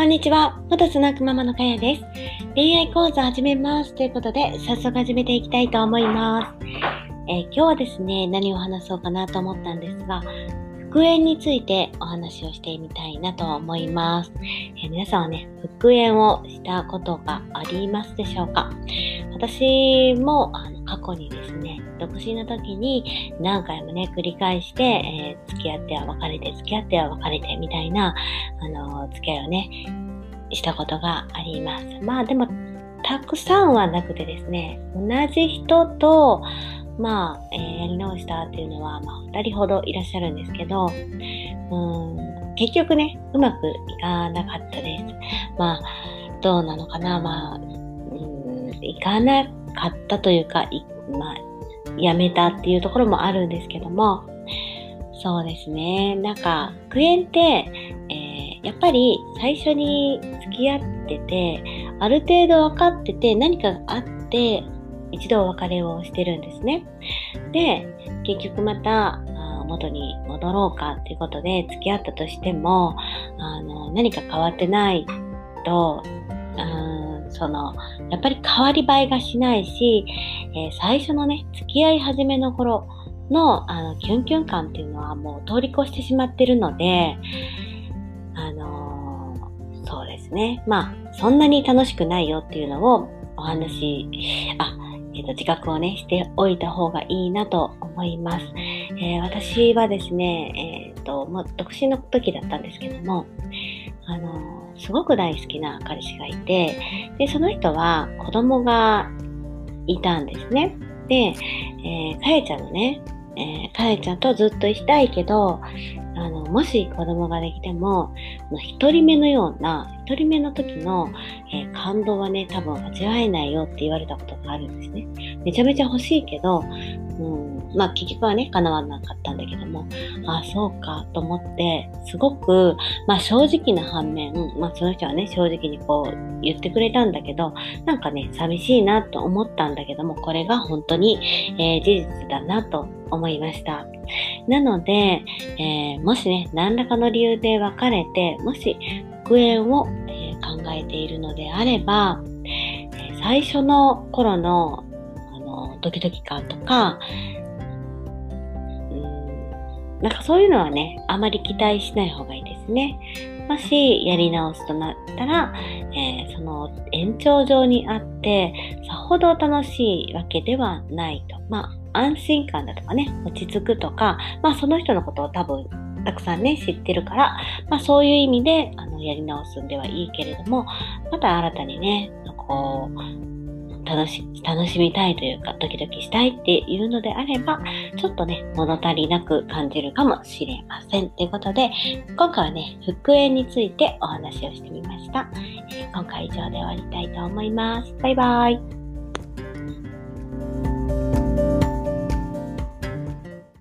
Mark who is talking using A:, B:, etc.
A: こんにちは。元スナックママのかやです。恋愛講座始めます。ということで、早速始めていきたいと思います。えー、今日はですね、何を話そうかなと思ったんですが、復縁についてお話をしてみたいなと思います。え、皆さんはね、復縁をしたことがありますでしょうか？私もあの過去にですね、独身の時に何回もね、繰り返して、えー、付き合っては別れて、付き合っては別れてみたいな、あの付き合いをね、したことがあります。まあでも、たくさんはなくてですね、同じ人と、まあ、えー、やり直したっていうのは、まあ、二人ほどいらっしゃるんですけど、うん結局ね、うまくいかなかったです。まあ、どうなのかな、まあ、うん、いかなかったというか、まあ、やめたっていうところもあるんですけども、そうですね、なんか、クエンって、えー、やっぱり最初に付き合ってて、ある程度分かってて、何かがあって、一度お別れをしてるんですね。で、結局また元に戻ろうかっていうことで付き合ったとしても、あの何か変わってないと、うんそのやっぱり変わり映えがしないし、えー、最初のね、付き合い始めの頃のあのキュンキュン感っていうのはもう通り越してしまってるので、あのー、そうですね。まあ、そんなに楽しくないよっていうのをお話、あ、えー、と自覚をね、しておいた方がいいなと思います。えー、私はですね、えっ、ー、と、もう独身の時だったんですけども、あのすごく大好きな彼氏がいて、で、その人は子供がいたんですね。で、えー、かえちゃんのね、えー、かえちゃんとずっとしたいけど、あの、もし子供ができても、一人目のような、一人目の時の、えー、感動はね、多分味わえないよって言われたことがあるんですね。めちゃめちゃ欲しいけど、まあ結局はね、叶わなかったんだけども、ああ、そうかと思って、すごく、まあ正直な反面、まあその人はね、正直にこう言ってくれたんだけど、なんかね、寂しいなと思ったんだけども、これが本当に、えー、事実だなと思いました。なので、えー、もしね、何らかの理由で別れて、もし復縁を、えー、考えているのであれば、最初の頃のあのドキドキ感とか、なんかそういうのはね、あまり期待しない方がいいですね。もしやり直すとなったら、えー、その延長上にあって、さほど楽しいわけではないと。まあ、安心感だとかね、落ち着くとか、まあその人のことを多分たくさんね、知ってるから、まあそういう意味で、あの、やり直すんではいいけれども、また新たにね、こう、楽し、楽しみたいというか、ドキドキしたいっていうのであれば、ちょっとね、物足りなく感じるかもしれません。ということで、今回はね、復縁についてお話をしてみました。今回以上で終わりたいと思います。バイバイ。